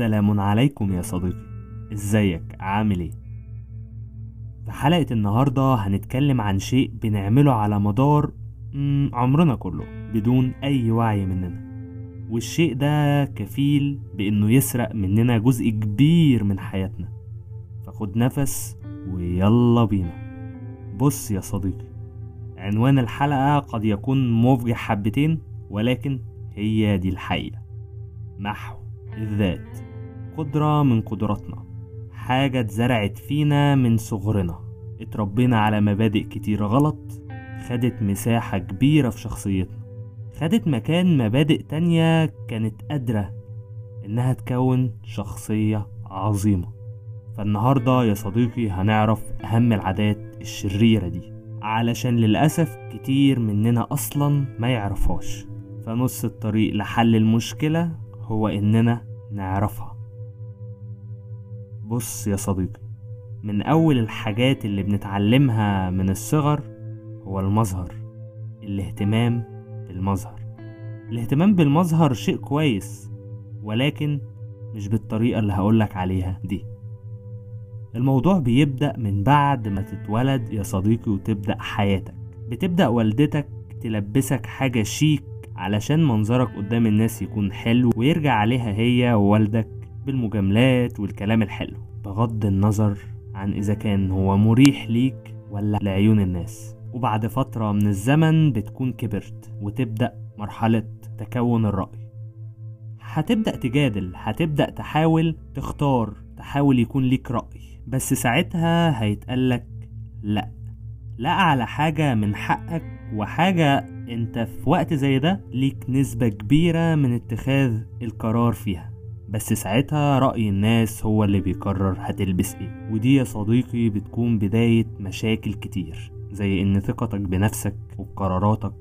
سلام عليكم يا صديقي. إزيك؟ عامل إيه؟ في حلقة النهاردة هنتكلم عن شيء بنعمله على مدار عمرنا كله بدون أي وعي مننا. والشيء ده كفيل بإنه يسرق مننا جزء كبير من حياتنا. فخد نفس ويلا بينا. بص يا صديقي عنوان الحلقة قد يكون مفجع حبتين ولكن هي دي الحقيقة. محو الذات. قدرة من قدراتنا. حاجة اتزرعت فينا من صغرنا. اتربينا على مبادئ كتير غلط. خدت مساحة كبيرة في شخصيتنا. خدت مكان مبادئ تانية كانت قادرة إنها تكون شخصية عظيمة. فالنهاردة يا صديقي هنعرف أهم العادات الشريرة دي. علشان للأسف كتير مننا أصلا ما يعرفهاش. فنص الطريق لحل المشكلة هو إننا نعرفها. بص يا صديقي من أول الحاجات اللي بنتعلمها من الصغر هو المظهر الاهتمام بالمظهر. الاهتمام بالمظهر شيء كويس ولكن مش بالطريقة اللي هقولك عليها دي. الموضوع بيبدأ من بعد ما تتولد يا صديقي وتبدأ حياتك. بتبدأ والدتك تلبسك حاجة شيك علشان منظرك قدام الناس يكون حلو ويرجع عليها هي ووالدك بالمجاملات والكلام الحلو بغض النظر عن إذا كان هو مريح ليك ولا لعيون الناس. وبعد فترة من الزمن بتكون كبرت وتبدأ مرحلة تكون الرأي. هتبدأ تجادل هتبدأ تحاول تختار تحاول يكون ليك رأي. بس ساعتها هيتقالك لأ. لا على حاجة من حقك وحاجة أنت في وقت زي ده ليك نسبة كبيرة من اتخاذ القرار فيها. بس ساعتها رأي الناس هو اللي بيقرر هتلبس إيه. ودي يا صديقي بتكون بداية مشاكل كتير زي إن ثقتك بنفسك وبقراراتك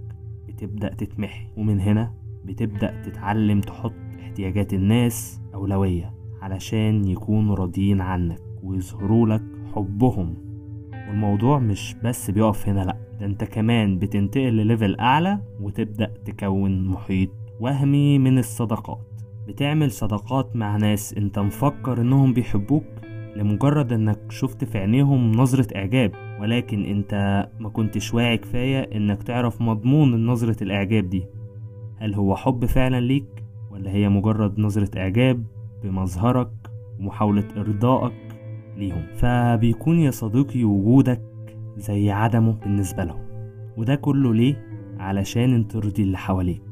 بتبدأ تتمحي ومن هنا بتبدأ تتعلم تحط احتياجات الناس أولوية علشان يكونوا راضيين عنك ويظهروا لك حبهم. والموضوع مش بس بيقف هنا لأ ده أنت كمان بتنتقل لليفل أعلى وتبدأ تكون محيط وهمي من الصداقات. بتعمل صداقات مع ناس انت مفكر انهم بيحبوك لمجرد انك شفت في عينيهم نظرة اعجاب ولكن انت ما كنتش واعي كفاية انك تعرف مضمون نظرة الاعجاب دي. هل هو حب فعلا ليك ولا هي مجرد نظرة اعجاب بمظهرك ومحاولة ارضائك ليهم؟ فبيكون يا صديقي وجودك زي عدمه بالنسبة لهم وده كله ليه؟ علشان ترضي اللي حواليك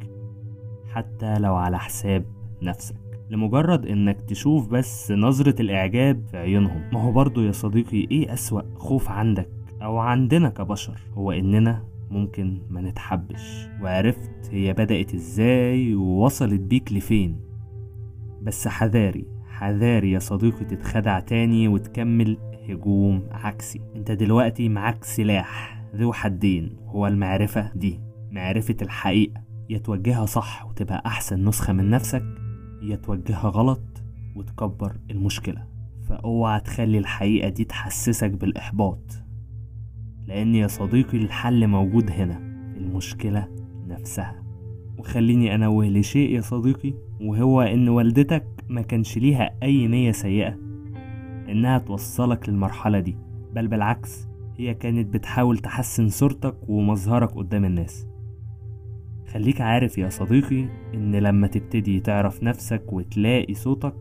حتى لو على حساب نفسك لمجرد إنك تشوف بس نظرة الإعجاب في عيونهم. ما هو برضو يا صديقي إيه أسوأ خوف عندك أو عندنا كبشر؟ هو إننا ممكن ما نتحبش. وعرفت هي بدأت إزاي ووصلت بيك لفين. بس حذاري حذاري يا صديقي تتخدع تاني وتكمل هجوم عكسي. أنت دلوقتي معاك سلاح ذو حدين هو المعرفة دي معرفة الحقيقة. يا توجهها صح وتبقى أحسن نسخة من نفسك يا توجهها غلط وتكبر المشكلة. فأوعى تخلي الحقيقة دي تحسسك بالإحباط لأن يا صديقي الحل موجود هنا المشكلة نفسها. وخليني أنوه لشيء يا صديقي وهو إن والدتك ما كانش ليها أي نية سيئة إنها توصلك للمرحلة دي بل بالعكس هي كانت بتحاول تحسن صورتك ومظهرك قدام الناس. خليك عارف يا صديقي إن لما تبتدي تعرف نفسك وتلاقي صوتك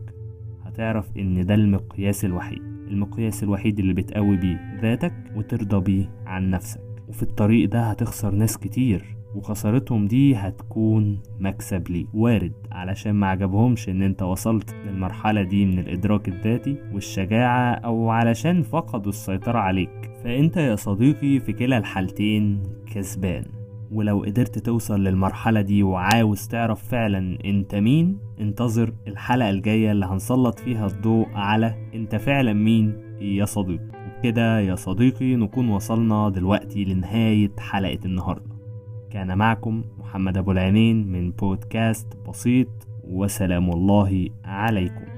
هتعرف إن ده المقياس الوحيد. المقياس الوحيد اللي بتقوي بيه ذاتك وترضى بيه عن نفسك. وفي الطريق ده هتخسر ناس كتير وخسارتهم دي هتكون مكسب ليك. وارد علشان ما عجبهمش إن أنت وصلت للمرحلة دي من الإدراك الذاتي والشجاعة أو علشان فقدوا السيطرة عليك. فأنت يا صديقي في كلا الحالتين كسبان. ولو قدرت توصل للمرحلة دي وعاوز تعرف فعلا أنت مين انتظر الحلقة الجاية اللي هنسلط فيها الضوء على أنت فعلا مين يا صديقي. وبكده يا صديقي نكون وصلنا دلوقتي لنهاية حلقة النهاردة. كان معكم محمد أبو العينين من بودكاست بسيط وسلام الله عليكم.